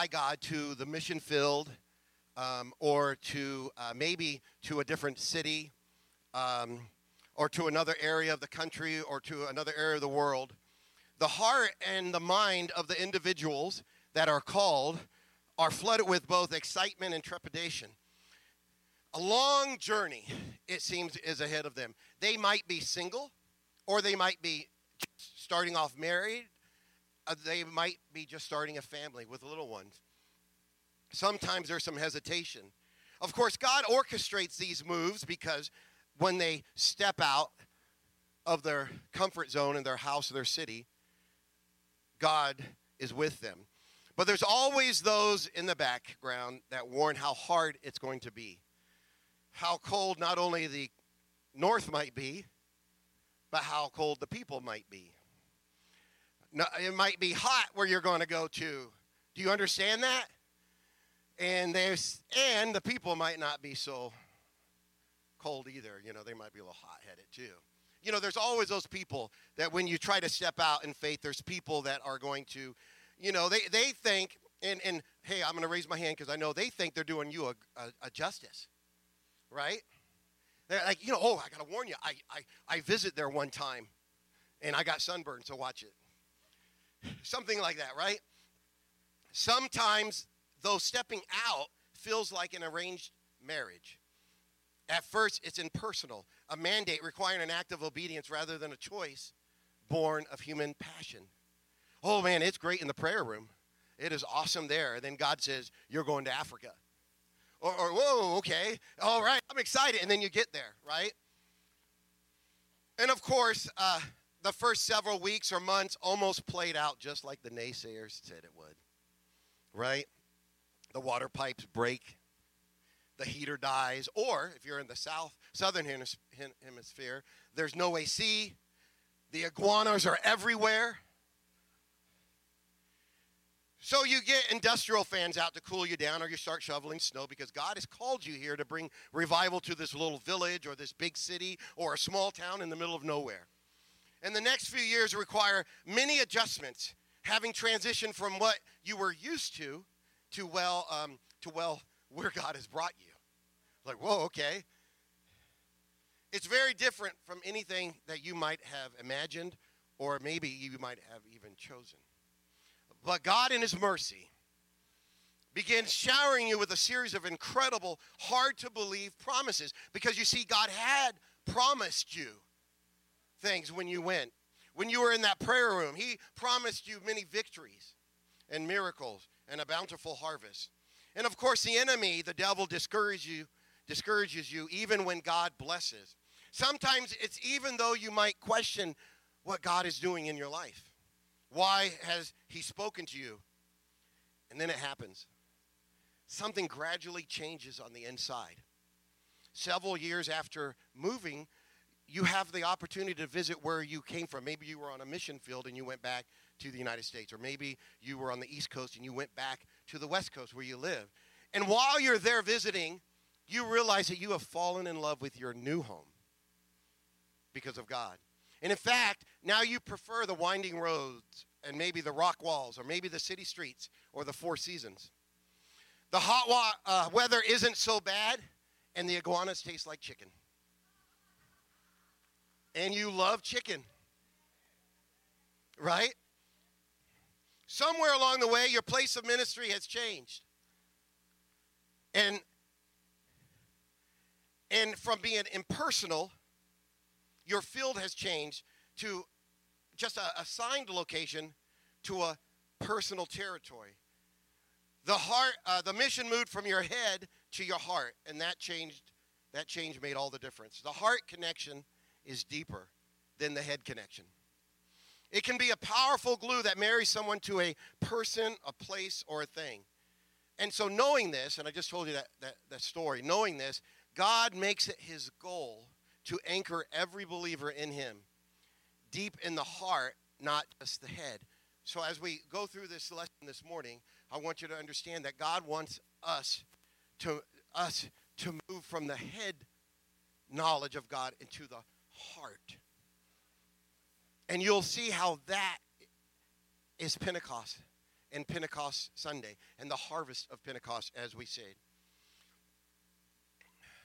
by God to the mission field um, or to uh, maybe to a different city um, or to another area of the country or to another area of the world, the heart and the mind of the individuals that are called are flooded with both excitement and trepidation. A long journey, it seems, is ahead of them. They might be single, or they might be starting off married, Uh, they might be just starting a family with little ones. Sometimes there's some hesitation. Of course, God orchestrates these moves because when they step out of their comfort zone in their house or their city, God is with them. But there's always those in the background that warn how hard it's going to be, how cold not only the north might be, but how cold the people might be. It might be hot where you're going to go to. Do you understand that? And there's and the people might not be so cold either. You know, they might be a little hot-headed too. You know, there's always those people that when you try to step out in faith, there's people that are going to, you know, they, they think, and, and hey, I'm going to raise my hand because I know they think they're doing you a, a, a justice, right? They're like, you know, oh, I got to warn you. I, I, I visit there one time and I got sunburned, so watch it. Something like that, right? Sometimes, though, stepping out feels like an arranged marriage. At first, it's impersonal, a mandate requiring an act of obedience rather than a choice born of human passion. Oh man, it's great in the prayer room. It is awesome there. And then God says, You're going to Africa. Or, or whoa, okay, all right, I'm excited. And then you get there, right? And of course, uh, the first several weeks or months almost played out just like the naysayers said it would, right? The water pipes break, the heater dies, or if you're in the south, southern hemisphere, there's no AC, the iguanas are everywhere. So you get industrial fans out to cool you down, or you start shoveling snow because God has called you here to bring revival to this little village or this big city or a small town in the middle of nowhere. And the next few years require many adjustments, having transitioned from what you were used to to well, um, to well, where God has brought you. Like, whoa, okay. It's very different from anything that you might have imagined or maybe you might have even chosen. But God, in His mercy, began showering you with a series of incredible, hard to believe promises because you see, God had promised you things when you went. When you were in that prayer room, He promised you many victories and miracles and a bountiful harvest. And of course, the enemy, the devil, discourages you, discourages you even when God blesses. Sometimes it's even though you might question what God is doing in your life. Why has He spoken to you? And then it happens. Something gradually changes on the inside. Several years after moving, you have the opportunity to visit where you came from. Maybe you were on a mission field and you went back to the United States, or maybe you were on the East Coast and you went back to the West Coast where you live. And while you're there visiting, you realize that you have fallen in love with your new home because of God. And in fact, now you prefer the winding roads and maybe the rock walls or maybe the city streets or the four seasons. The hot wa- uh, weather isn't so bad, and the iguanas taste like chicken and you love chicken. Right? Somewhere along the way, your place of ministry has changed. And, and from being impersonal, your field has changed to just a assigned location to a personal territory. The heart, uh, the mission moved from your head to your heart, and that changed. That change made all the difference. The heart connection is deeper than the head connection. It can be a powerful glue that marries someone to a person, a place, or a thing. And so, knowing this, and I just told you that, that, that story, knowing this, God makes it his goal to anchor every believer in him deep in the heart, not just the head. So, as we go through this lesson this morning, I want you to understand that God wants us to, us to move from the head knowledge of God into the heart. And you'll see how that is Pentecost. and Pentecost Sunday and the harvest of Pentecost, as we say.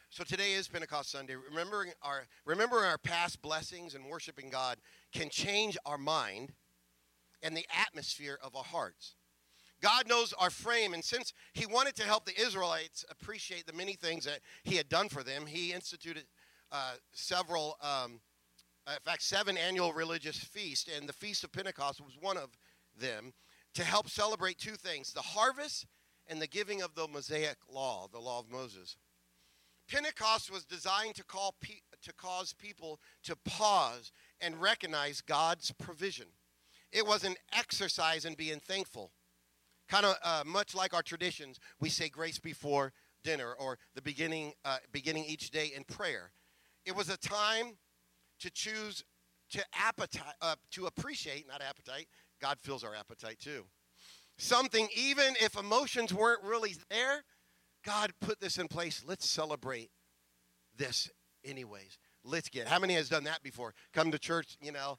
So today is Pentecost Sunday. Remembering our remembering our past blessings and worshiping God can change our mind and the atmosphere of our hearts. God knows our frame, and since He wanted to help the Israelites appreciate the many things that He had done for them, He instituted uh, several, um, in fact, seven annual religious feasts, and the Feast of Pentecost was one of them to help celebrate two things the harvest and the giving of the Mosaic law, the law of Moses. Pentecost was designed to, call pe- to cause people to pause and recognize God's provision. It was an exercise in being thankful. Kind of uh, much like our traditions, we say grace before dinner or the beginning, uh, beginning each day in prayer. It was a time to choose to appetite, uh, to appreciate, not appetite. God fills our appetite too. Something, even if emotions weren't really there, God put this in place. Let's celebrate this anyways. Let's get. How many has done that before? Come to church, you know.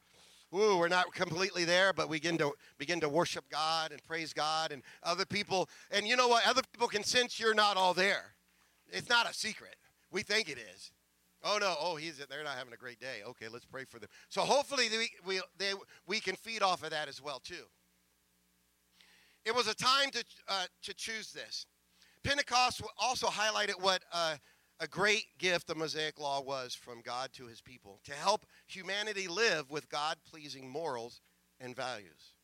Ooh, we're not completely there, but we begin to begin to worship God and praise God and other people. And you know what? Other people can sense you're not all there. It's not a secret. We think it is. Oh no! Oh, he's they're not having a great day. Okay, let's pray for them. So hopefully we we they, we can feed off of that as well too. It was a time to uh, to choose this. Pentecost also highlighted what uh, a great gift the Mosaic Law was from God to his people to help humanity live with God pleasing morals and values.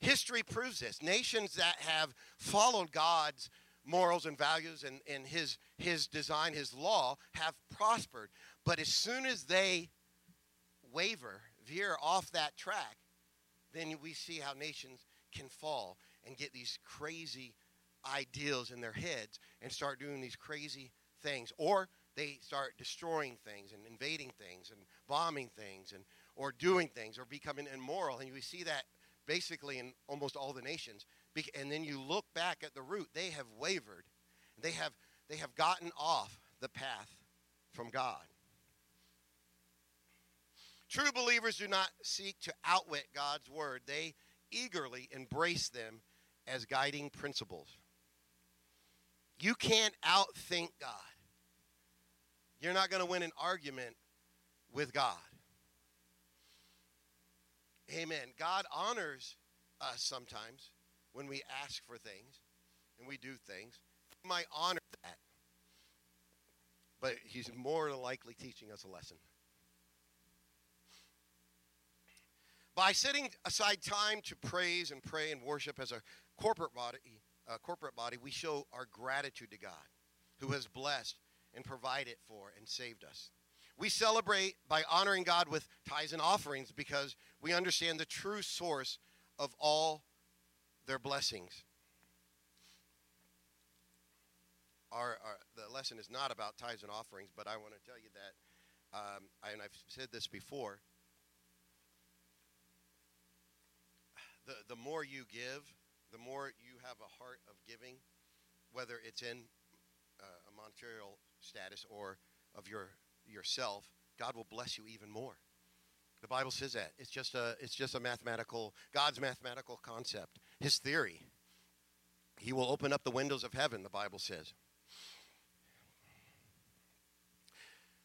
History proves this. Nations that have followed God's morals and values and, and his, his design, his law, have prospered. But as soon as they waver, veer off that track, then we see how nations can fall and get these crazy ideals in their heads and start doing these crazy things. Or they start destroying things and invading things and bombing things and or doing things or becoming immoral. And we see that basically in almost all the nations. And then you look back at the root. They have wavered. They have they have gotten off the path from god true believers do not seek to outwit god's word they eagerly embrace them as guiding principles you can't outthink God. You're not going to win an argument with God. Amen. God honors us sometimes when we ask for things and we do things. He might honor. But he's more than likely teaching us a lesson. By setting aside time to praise and pray and worship as a corporate body, corporate body, we show our gratitude to God who has blessed and provided for and saved us. We celebrate by honoring God with tithes and offerings because we understand the true source of all their blessings. Our, our, the lesson is not about tithes and offerings, but I want to tell you that, um, and I've said this before. The, the more you give, the more you have a heart of giving, whether it's in uh, a monetary status or of your yourself, God will bless you even more. The Bible says that. It's just a it's just a mathematical God's mathematical concept. His theory. He will open up the windows of heaven, the Bible says.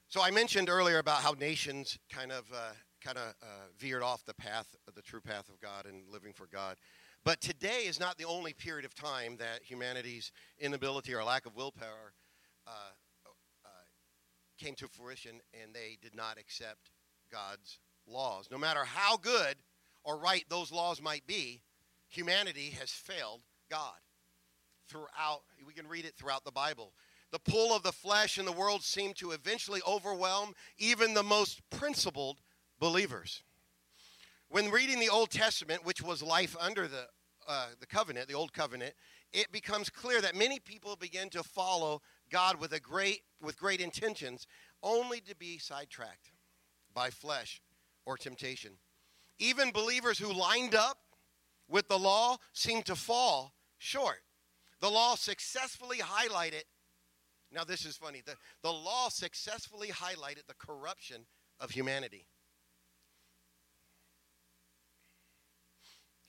So I mentioned earlier about how nations kind of uh, kind of uh, veered off the path, the true path of God and living for God. But today is not the only period of time that humanity's inability or lack of willpower uh, uh, came to fruition and they did not accept God's laws. No matter how good or right those laws might be, humanity has failed God. Throughout, we can read it throughout the Bible. The pull of the flesh and the world seemed to eventually overwhelm even the most principled believers. When reading the Old Testament, which was life under the uh, the covenant, the old covenant, it becomes clear that many people begin to follow God with a great with great intentions, only to be sidetracked by flesh or temptation. Even believers who lined up with the law seem to fall short. The law successfully highlighted. Now this is funny. The, the law successfully highlighted the corruption of humanity.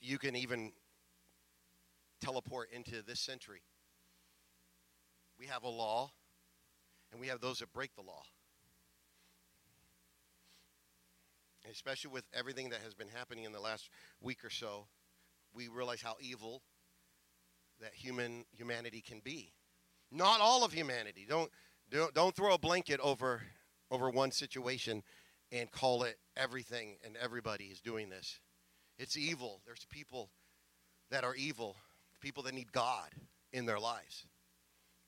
You can even teleport into this century. We have a law, and we have those that break the law. Especially with everything that has been happening in the last week or so, we realize how evil that human humanity can be. Not all of humanity. Don't don't, don't throw a blanket over over one situation and call it everything and everybody is doing this. It's evil. There's people that are evil, people that need God in their lives.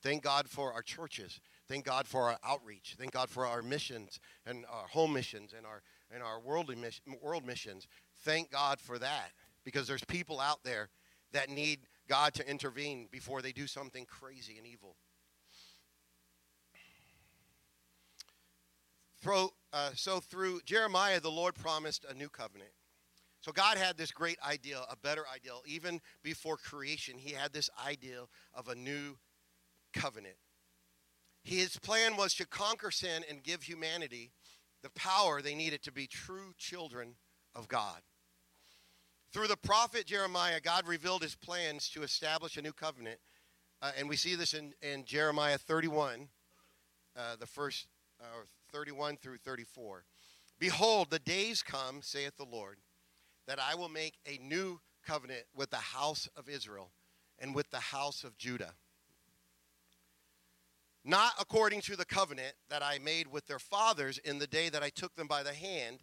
Thank God for our churches. Thank God for our outreach. Thank God for our missions and our home missions and our and our worldly mission, world missions. Thank God for that because there's people out there that need God to intervene before they do something crazy and evil. Through, uh, so through Jeremiah, the Lord promised a new covenant. So God had this great ideal, a better ideal. Even before creation, He had this ideal of a new covenant. His plan was to conquer sin and give humanity the power they needed to be true children of God. Through the prophet Jeremiah, God revealed his plans to establish a new covenant. Uh, and we see this in, in Jeremiah 31, uh, the first uh, 31 through 34. Behold, the days come, saith the Lord, that I will make a new covenant with the house of Israel and with the house of Judah. Not according to the covenant that I made with their fathers in the day that I took them by the hand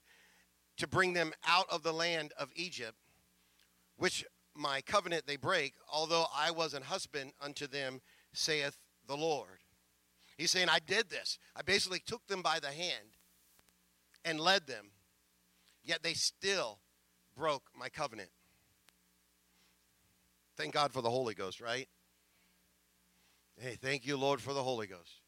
to bring them out of the land of Egypt, which my covenant they break, although I was an husband unto them, saith the Lord. He's saying, I did this. I basically took them by the hand and led them, yet they still broke my covenant. Thank God for the Holy Ghost, right? Hey, thank you, Lord, for the Holy Ghost.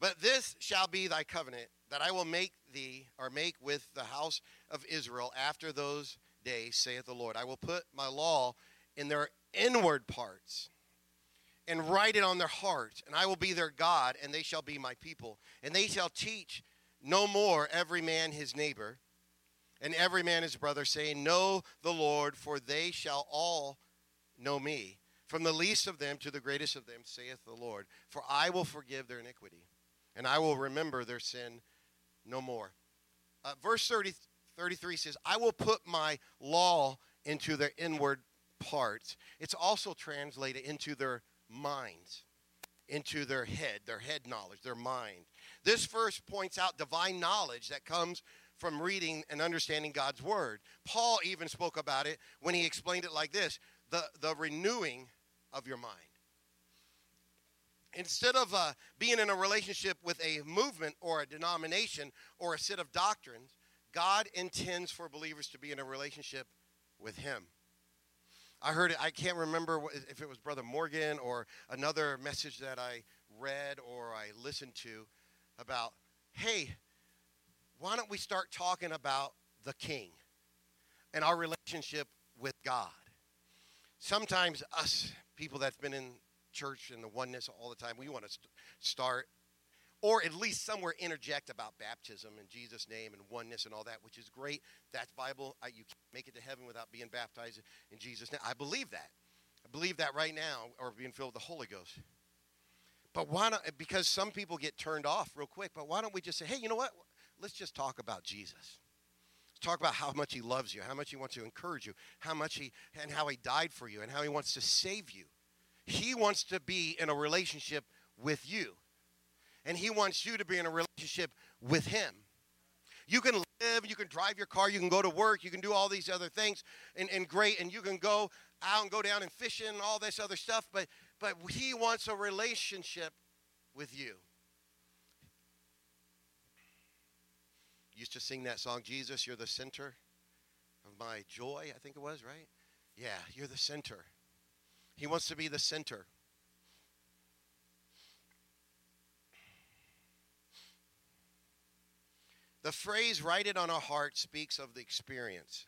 But this shall be thy covenant that I will make thee, or make with the house of Israel after those days, saith the Lord. I will put my law in their inward parts and write it on their hearts, and I will be their God, and they shall be my people. And they shall teach no more every man his neighbor, and every man his brother, saying, Know the Lord, for they shall all know me. From the least of them to the greatest of them, saith the Lord. For I will forgive their iniquity, and I will remember their sin no more. Uh, verse 30, 33 says, I will put my law into their inward parts. It's also translated into their minds into their head, their head knowledge, their mind. This verse points out divine knowledge that comes from reading and understanding God's word. Paul even spoke about it when he explained it like this the, the renewing of your mind. Instead of uh, being in a relationship with a movement or a denomination or a set of doctrines, God intends for believers to be in a relationship with Him. I heard it, I can't remember if it was Brother Morgan or another message that I read or I listened to about, hey, why don't we start talking about the King and our relationship with God? Sometimes us people that's been in church and the oneness all the time, we want to st- start or at least somewhere interject about baptism in Jesus' name and oneness and all that, which is great. That's Bible. I, you can't make it to heaven without being baptized in Jesus' name. I believe that. I believe that right now, or being filled with the Holy Ghost. But why not? Because some people get turned off real quick. But why don't we just say, hey, you know what? Let's just talk about Jesus. Let's talk about how much He loves you, how much He wants to encourage you, how much He and how He died for you, and how He wants to save you. He wants to be in a relationship with you and He wants you to be in a relationship with Him. You can live, you can drive your car, you can go to work, you can do all these other things, and, and great, and you can go out and go down and fishing and all this other stuff, but, but He wants a relationship with you. Used to sing that song, Jesus, you're the center of my joy, I think it was, right? Yeah, you're the center. He wants to be the center. The phrase write it on a heart speaks of the experience.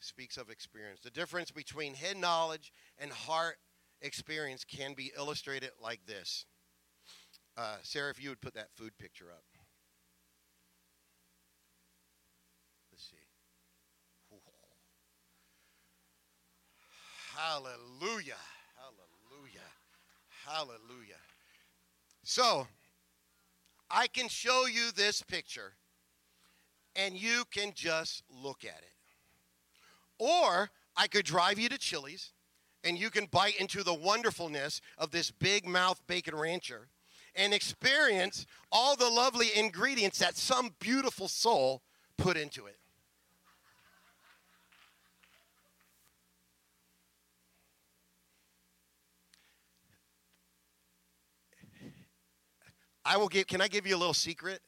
Speaks of experience. The difference between head knowledge and heart experience can be illustrated like this. Uh, Sarah, if you would put that food picture up. Let's see. Hallelujah. Hallelujah. Hallelujah. So, I can show you this picture and you can just look at it. Or I could drive you to Chili's and you can bite into the wonderfulness of this big mouth bacon rancher and experience all the lovely ingredients that some beautiful soul put into it. I will give can I give you a little secret?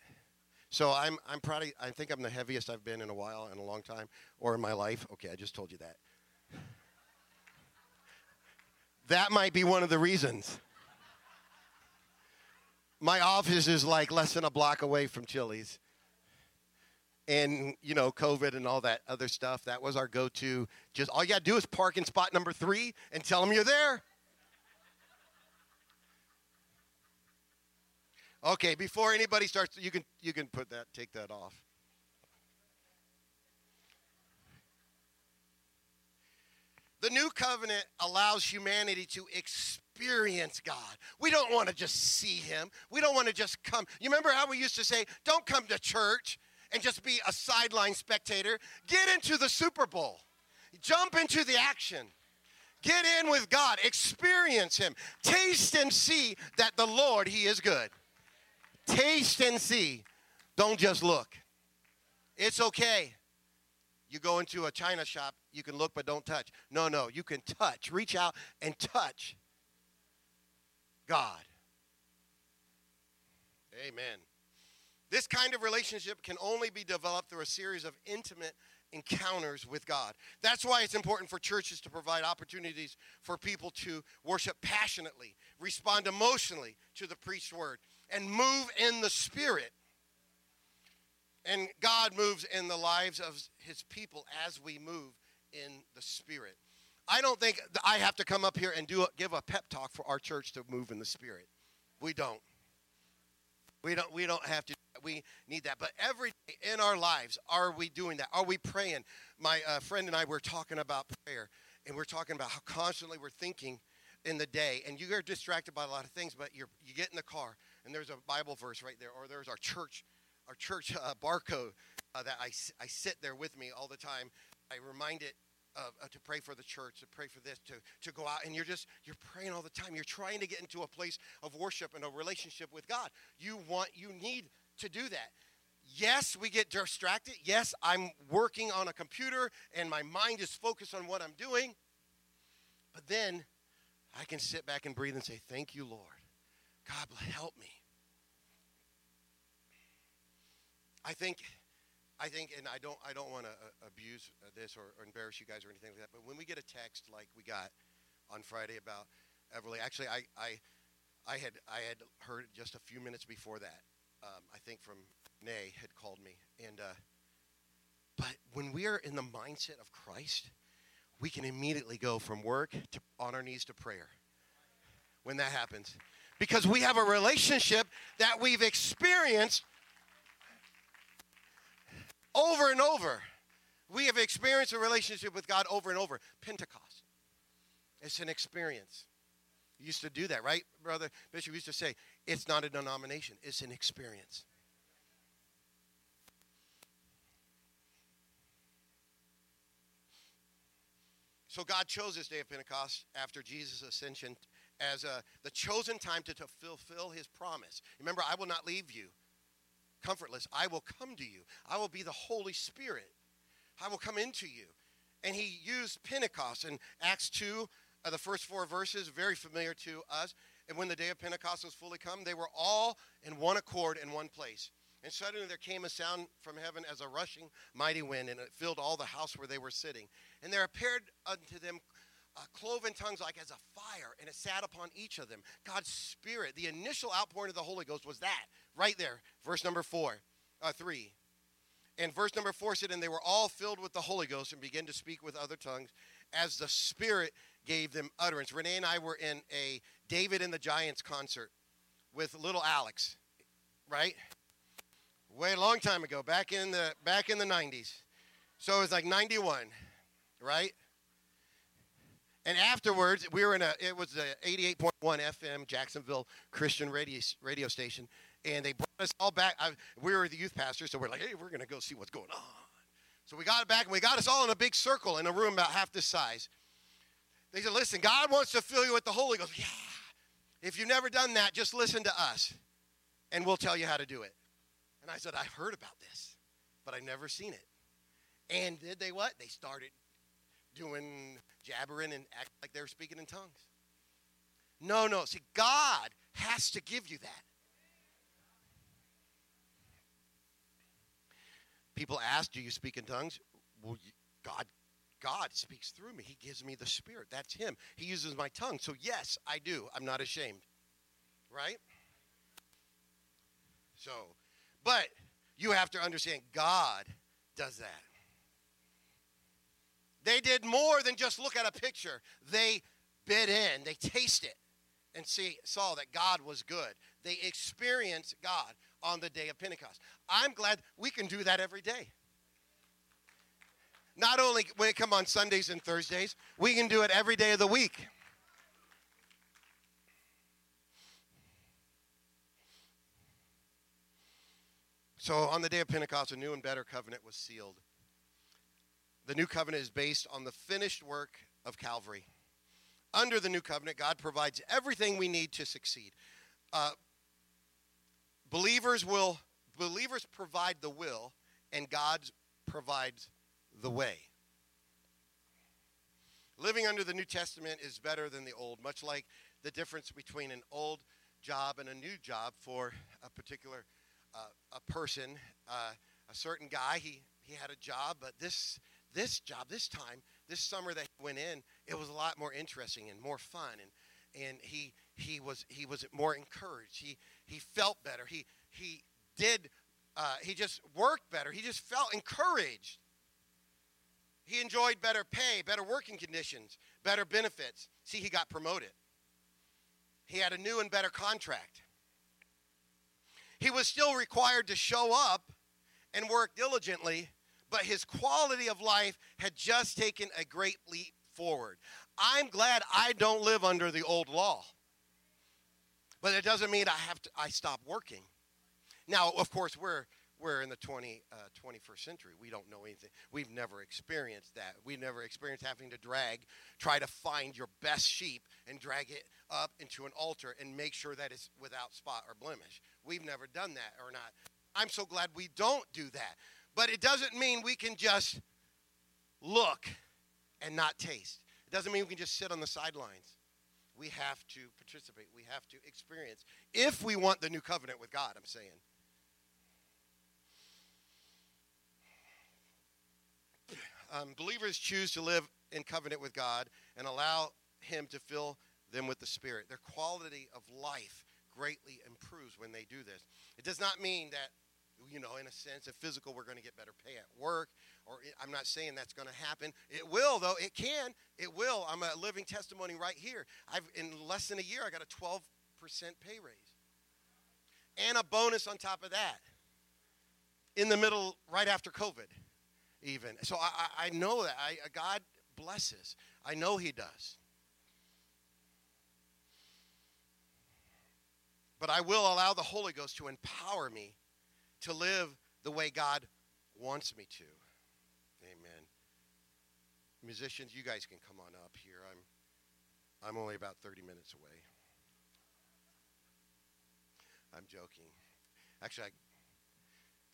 So I'm I'm probably I think I'm the heaviest I've been in a while in a long time or in my life. Okay, I just told you that. That might be one of the reasons. My office is like less than a block away from Chili's. And, you know, COVID and all that other stuff, that was our go to. Just all you got to do is park in spot number three and tell them you're there. Okay, before anybody starts, you can, you can put that, take that off. The new covenant allows humanity to experience God. We don't want to just see Him. We don't want to just come. You remember how we used to say, don't come to church and just be a sideline spectator? Get into the Super Bowl, jump into the action. Get in with God, experience Him, taste and see that the Lord, He is good. Taste and see. Don't just look. It's okay. You go into a china shop, you can look but don't touch. No, no, you can touch. Reach out and touch God. Amen. This kind of relationship can only be developed through a series of intimate encounters with God. That's why it's important for churches to provide opportunities for people to worship passionately, respond emotionally to the preached word, and move in the Spirit and God moves in the lives of his people as we move in the Spirit. I don't think I have to come up here and do a, give a pep talk for our church to move in the Spirit. We don't. We don't. We don't have to. We need that. But every day in our lives, are we doing that? Are we praying? My uh, friend and I were talking about prayer, and we're talking about how constantly we're thinking in the day, and you get distracted by a lot of things. But you're you get in the car, and there's a Bible verse right there, or there's our church our church uh, barcode uh, that I, I sit there with me all the time. I remind it uh, to pray for the church, to pray for this, to, to go out, and you're just you're praying all the time. You're trying to get into a place of worship and a relationship with God. You want, you need to do that. Yes, we get distracted. Yes, I'm working on a computer and my mind is focused on what I'm doing. But then I can sit back and breathe and say, Thank you, Lord. God, help me. I think, I think, and I don't, I don't want to uh, abuse this or, or, embarrass you guys or anything like that. But when we get a text like we got on Friday about Everly, actually, I, I, I had, I had heard just a few minutes before that. Um, I think from Nay had called me, and uh, but when we are in the mindset of Christ, we can immediately go from work to on our knees to prayer. When that happens, because we have a relationship that we've experienced over and over. We have experienced a relationship with God over and over. Pentecost. It's an experience. You used to do that, right, Brother Bishop? used to say, it's not a denomination, it's an experience. So God chose this day of Pentecost after Jesus' ascension as a, the chosen time to, to fulfill his promise. Remember, I will not leave you comfortless, I will come to you. I will be the Holy Spirit. I will come into you. And he used Pentecost in Acts 2, uh, the first four verses, very familiar to us. And when the day of Pentecost was fully come, they were all in one accord in one place. And suddenly there came a sound from heaven as a rushing mighty wind, and it filled all the house where they were sitting. And there appeared unto them uh, cloven tongues like as a fire, and it sat upon each of them. God's Spirit, the initial outpouring of the Holy Ghost was that right there, verse number four, uh, three. And verse number four said, And they were all filled with the Holy Ghost and began to speak with other tongues as the Spirit gave them utterance. Renee and I were in a David and the Giants concert with little Alex, right? Way a long time ago, back in the back in the 90s. So it was like 91, right? And afterwards, we were in a, it was a 88.1 FM Jacksonville Christian radio, radio station. And they brought us all back. I, we were the youth pastors, so we're like, hey, we're going to go see what's going on. So we got it back and we got us all in a big circle in a room about half this size. They said, listen, God wants to fill you with the Holy Ghost. Yeah. If you've never done that, just listen to us and we'll tell you how to do it. And I said, I've heard about this, but I've never seen it. And did they what? They started doing jabbering and acting like they're speaking in tongues. No, no. See, God has to give you that. People ask, "Do you speak in tongues?" Well, God, God speaks through me. He gives me the Spirit. That's Him. He uses my tongue. So yes, I do. I'm not ashamed. Right? So, but you have to understand, God does that. They did more than just look at a picture. They bit in, they tasted it and see, saw that God was good. They experienced God on the day of Pentecost. I'm glad we can do that every day. Not only when it come on Sundays and Thursdays, we can do it every day of the week. So on the day of Pentecost, a new and better covenant was sealed. The new covenant is based on the finished work of Calvary. Under the new covenant, God provides everything we need to succeed. Uh, believers will believers provide the will, and God provides the way. Living under the New Testament is better than the old, much like the difference between an old job and a new job for a particular uh, a person. Uh, a certain guy, he, he had a job, but this this job, this time, this summer that he went in, it was a lot more interesting and more fun, and and he he was he was more encouraged. He he felt better. He he did uh, he just worked better. He just felt encouraged. He enjoyed better pay, better working conditions, better benefits. See, he got promoted. He had a new and better contract. He was still required to show up and work diligently but his quality of life had just taken a great leap forward. I'm glad I don't live under the old law. But it doesn't mean I have to I stop working. Now, of course, we're we're in the 20, uh, 21st century. We don't know anything. We've never experienced that. We've never experienced having to drag, try to find your best sheep and drag it up into an altar and make sure that it's without spot or blemish. We've never done that or not. I'm so glad we don't do that. But it doesn't mean we can just look and not taste. It doesn't mean we can just sit on the sidelines. We have to participate. We have to experience. If we want the new covenant with God, I'm saying. Um, believers choose to live in covenant with God and allow Him to fill them with the Spirit. Their quality of life greatly improves when they do this. It does not mean that you know, in a sense, if physical, we're going to get better pay at work. Or I'm not saying that's going to happen. It will, though. It can. It will. I'm a living testimony right here. I've in less than a year, I got a 12% pay raise, and a bonus on top of that. In the middle, right after COVID, even. So I, I know that I, uh, God blesses. I know He does. But I will allow the Holy Ghost to empower me to live the way God wants me to. Amen. Musicians, you guys can come on up here. I'm I'm only about 30 minutes away. I'm joking. Actually, I,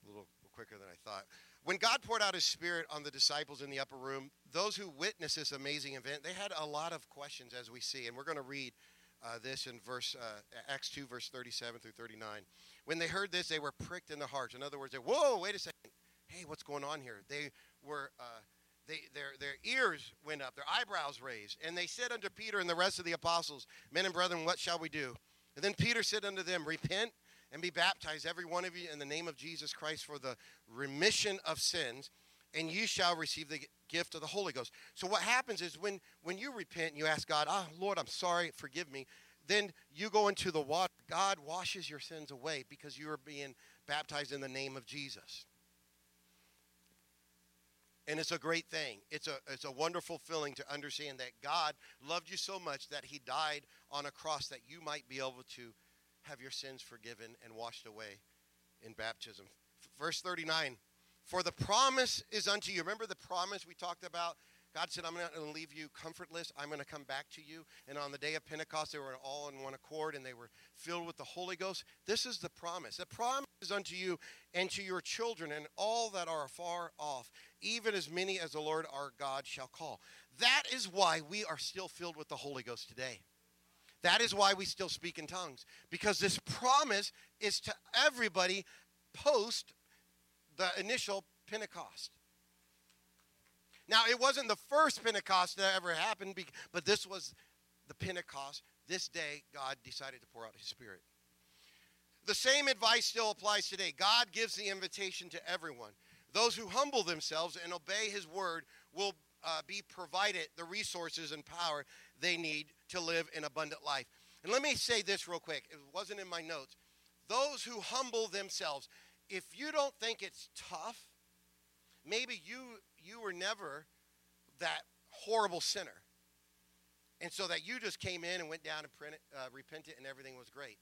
a little quicker than I thought. When God poured out his spirit on the disciples in the upper room, those who witnessed this amazing event, they had a lot of questions as we see, and we're going to read uh, this in verse uh, Acts 2, verse 37 through 39. When they heard this, they were pricked in the hearts. In other words, they, whoa, wait a second. Hey, what's going on here? They were, uh, they, their, their ears went up, their eyebrows raised. And they said unto Peter and the rest of the apostles, Men and brethren, what shall we do? And then Peter said unto them, Repent and be baptized, every one of you, in the name of Jesus Christ for the remission of sins, and you shall receive the gift of the Holy Ghost. So what happens is when, when you repent and you ask God, oh, Lord, I'm sorry, forgive me, then you go into the water. God washes your sins away because you are being baptized in the name of Jesus. And it's a great thing. It's a, it's a wonderful feeling to understand that God loved you so much that He died on a cross that you might be able to have your sins forgiven and washed away in baptism. Verse 39 For the promise is unto you. Remember the promise we talked about? God said, I'm not going to leave you comfortless. I'm going to come back to you. And on the day of Pentecost, they were all in one accord and they were filled with the Holy Ghost. This is the promise. The promise is unto you and to your children and all that are far off, even as many as the Lord our God shall call. That is why we are still filled with the Holy Ghost today. That is why we still speak in tongues, because this promise is to everybody post the initial Pentecost. Now, it wasn't the first Pentecost that ever happened, but this was the Pentecost. This day, God decided to pour out His Spirit. The same advice still applies today. God gives the invitation to everyone. Those who humble themselves and obey His word will uh, be provided the resources and power they need to live an abundant life. And let me say this real quick. It wasn't in my notes. Those who humble themselves, if you don't think it's tough, maybe you you were never that horrible sinner. And so that you just came in and went down and printed, uh, repented and everything was great.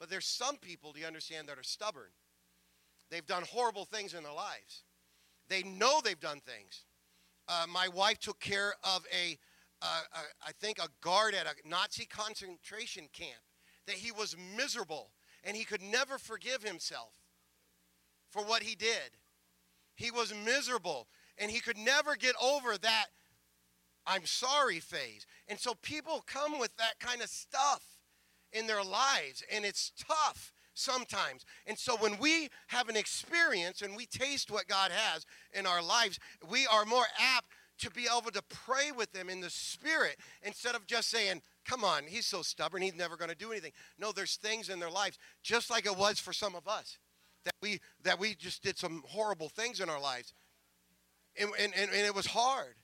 But there's some people, do you understand, that are stubborn. They've done horrible things in their lives. They know they've done things. Uh, my wife took care of a, uh, a, I think, a guard at a Nazi concentration camp that he was miserable and he could never forgive himself for what he did. He was miserable and he could never get over that I'm sorry phase. And so people come with that kind of stuff in their lives, and it's tough sometimes. And so when we have an experience and we taste what God has in our lives, we are more apt to be able to pray with them in the spirit instead of just saying, Come on, he's so stubborn, he's never going to do anything. No, there's things in their lives, just like it was for some of us, that we that we just did some horrible things in our lives. And, and, and, it was hard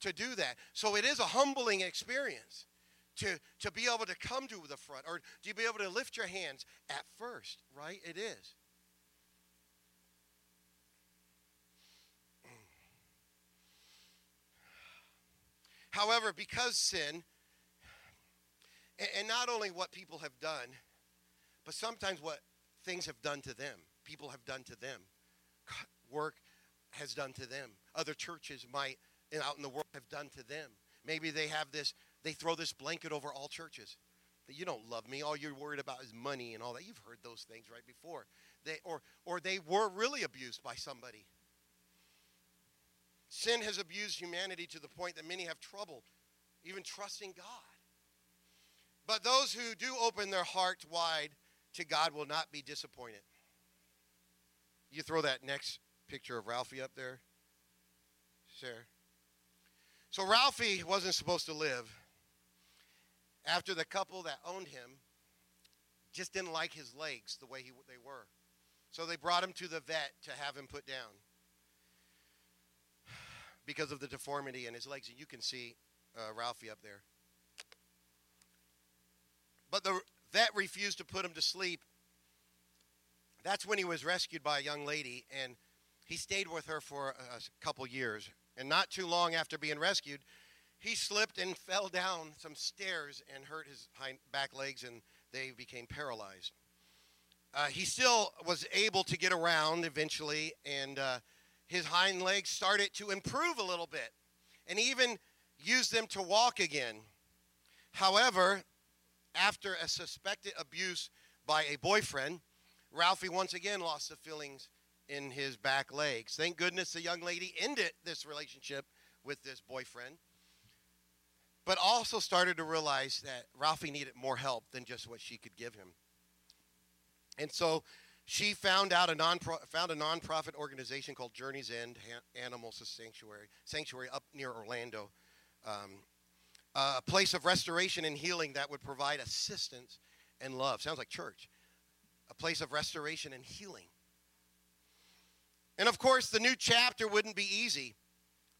to do that. So it is a humbling experience to, to be able to come to the front or to be able to lift your hands at first, right? It is. However, because sin, and not only what people have done, but sometimes what things have done to them, people have done to them, work has done to them. Other churches might, out in the world, have done to them. Maybe they have this, they throw this blanket over all churches. That you don't love me. All you're worried about is money and all that. You've heard those things right before. They, or, or they were really abused by somebody. Sin has abused humanity to the point that many have trouble even trusting God. But those who do open their heart wide to God will not be disappointed. You throw that next picture of Ralphie up there? Share. So Ralphie wasn't supposed to live after the couple that owned him just didn't like his legs the way he, they were. So they brought him to the vet to have him put down because of the deformity in his legs. And you can see uh, Ralphie up there. But the vet refused to put him to sleep. That's when he was rescued by a young lady. And he stayed with her for a couple years. And not too long after being rescued, he slipped and fell down some stairs and hurt his hind back legs, and they became paralyzed. Uh, he still was able to get around eventually, and uh, his hind legs started to improve a little bit, and even used them to walk again. However, after a suspected abuse by a boyfriend, Ralphie once again lost the feelings in his back legs. Thank goodness the young lady ended this relationship with this boyfriend, but also started to realize that Ralphie needed more help than just what she could give him. And so she found out a non found a nonprofit organization called Journey's End Animal Sanctuary Sanctuary up near Orlando, um, a place of restoration and healing that would provide assistance and love. Sounds like church. Place of restoration and healing. And of course, the new chapter wouldn't be easy.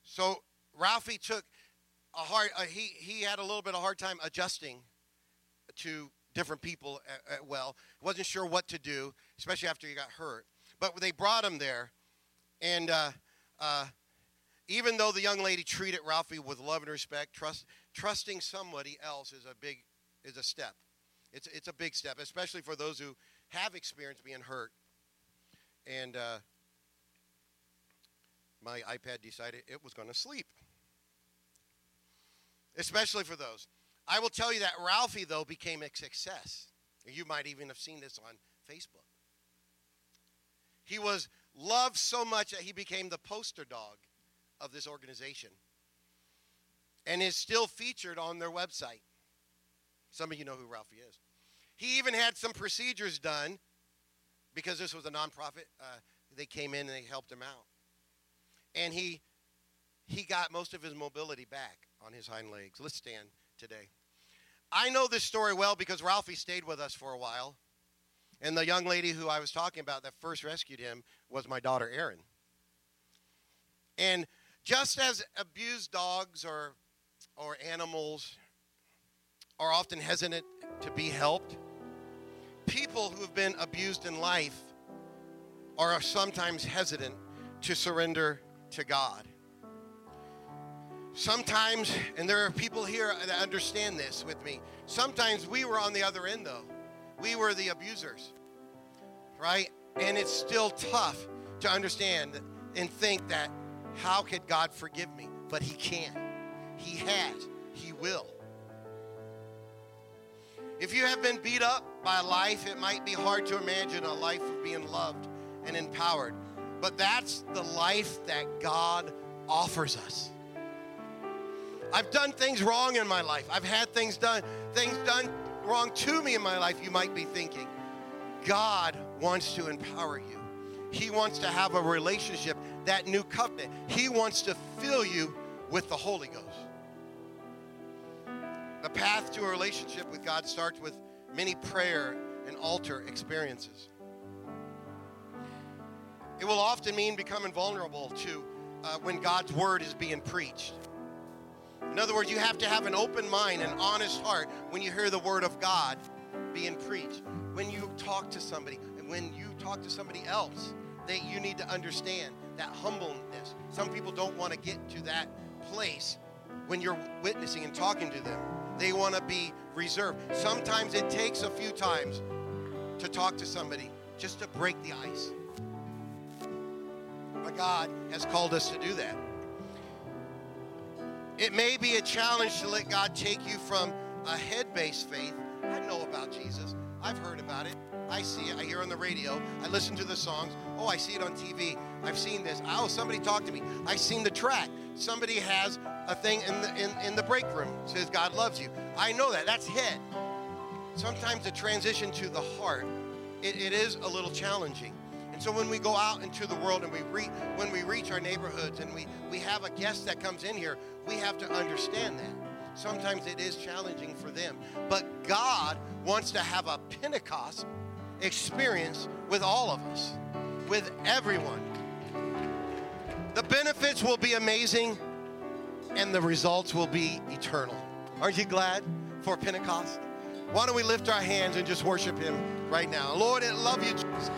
So Ralphie took a hard, uh, he, he had a little bit of hard time adjusting to different people uh, uh, well. Wasn't sure what to do, especially after he got hurt. But they brought him there, and uh, uh, even though the young lady treated Ralphie with love and respect, trust, trusting somebody else is a big is a step. It's it's a big step, especially for those who have experienced being hurt. And uh, my iPad decided it was going to sleep. Especially for those. I will tell you that Ralphie, though, became a success. You might even have seen this on Facebook. He was loved so much that he became the poster dog of this organization and is still featured on their website. Some of you know who Ralphie is. He even had some procedures done because this was a nonprofit. Uh, they came in and they helped him out. And he, he got most of his mobility back on his hind legs. Let's stand today. I know this story well because Ralphie stayed with us for a while. And the young lady who I was talking about that first rescued him was my daughter, Erin. And just as abused dogs or, or animals are often hesitant to be helped, people who have been abused in life are sometimes hesitant to surrender to God. Sometimes, and there are people here that understand this with me, sometimes we were on the other end though. We were the abusers, right? And it's still tough to understand and think that how could God forgive me? But He can. He has. He will. If you have been beat up by life, it might be hard to imagine a life of being loved and empowered. But that's the life that God offers us. I've done things wrong in my life. I've had things done, things done wrong to me in my life, you might be thinking. God wants to empower you. He wants to have a relationship, that new covenant. He wants to fill you with the Holy Ghost. The path to a relationship with God starts with many prayer and altar experiences. It will often mean becoming vulnerable to uh, when God's word is being preached. In other words, you have to have an open mind, an honest heart when you hear the word of God being preached. When you talk to somebody, and when you talk to somebody else, that you need to understand that humbleness. Some people don't want to get to that place when you're witnessing and talking to them. They want to be reserved. Sometimes it takes a few times to talk to somebody just to break the ice. But God has called us to do that. It may be a challenge to let God take you from a head based faith. I know about Jesus, I've heard about it. I see it. I hear on the radio. I listen to the songs. Oh, I see it on TV. I've seen this. Oh, somebody talked to me. I've seen the track. Somebody has a thing in the in, in the break room says God loves you. I know that. That's head. Sometimes the transition to the heart, it, it is a little challenging. And so when we go out into the world and we re- when we reach our neighborhoods and we, we have a guest that comes in here, we have to understand that. Sometimes it is challenging for them. But God wants to have a Pentecost experience with all of us, with everyone. The benefits will be amazing and the results will be eternal. Aren't you glad for Pentecost? Why don't we lift our hands and just worship Him right now? Lord, I love you, Jesus.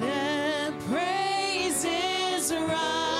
Let praises rise.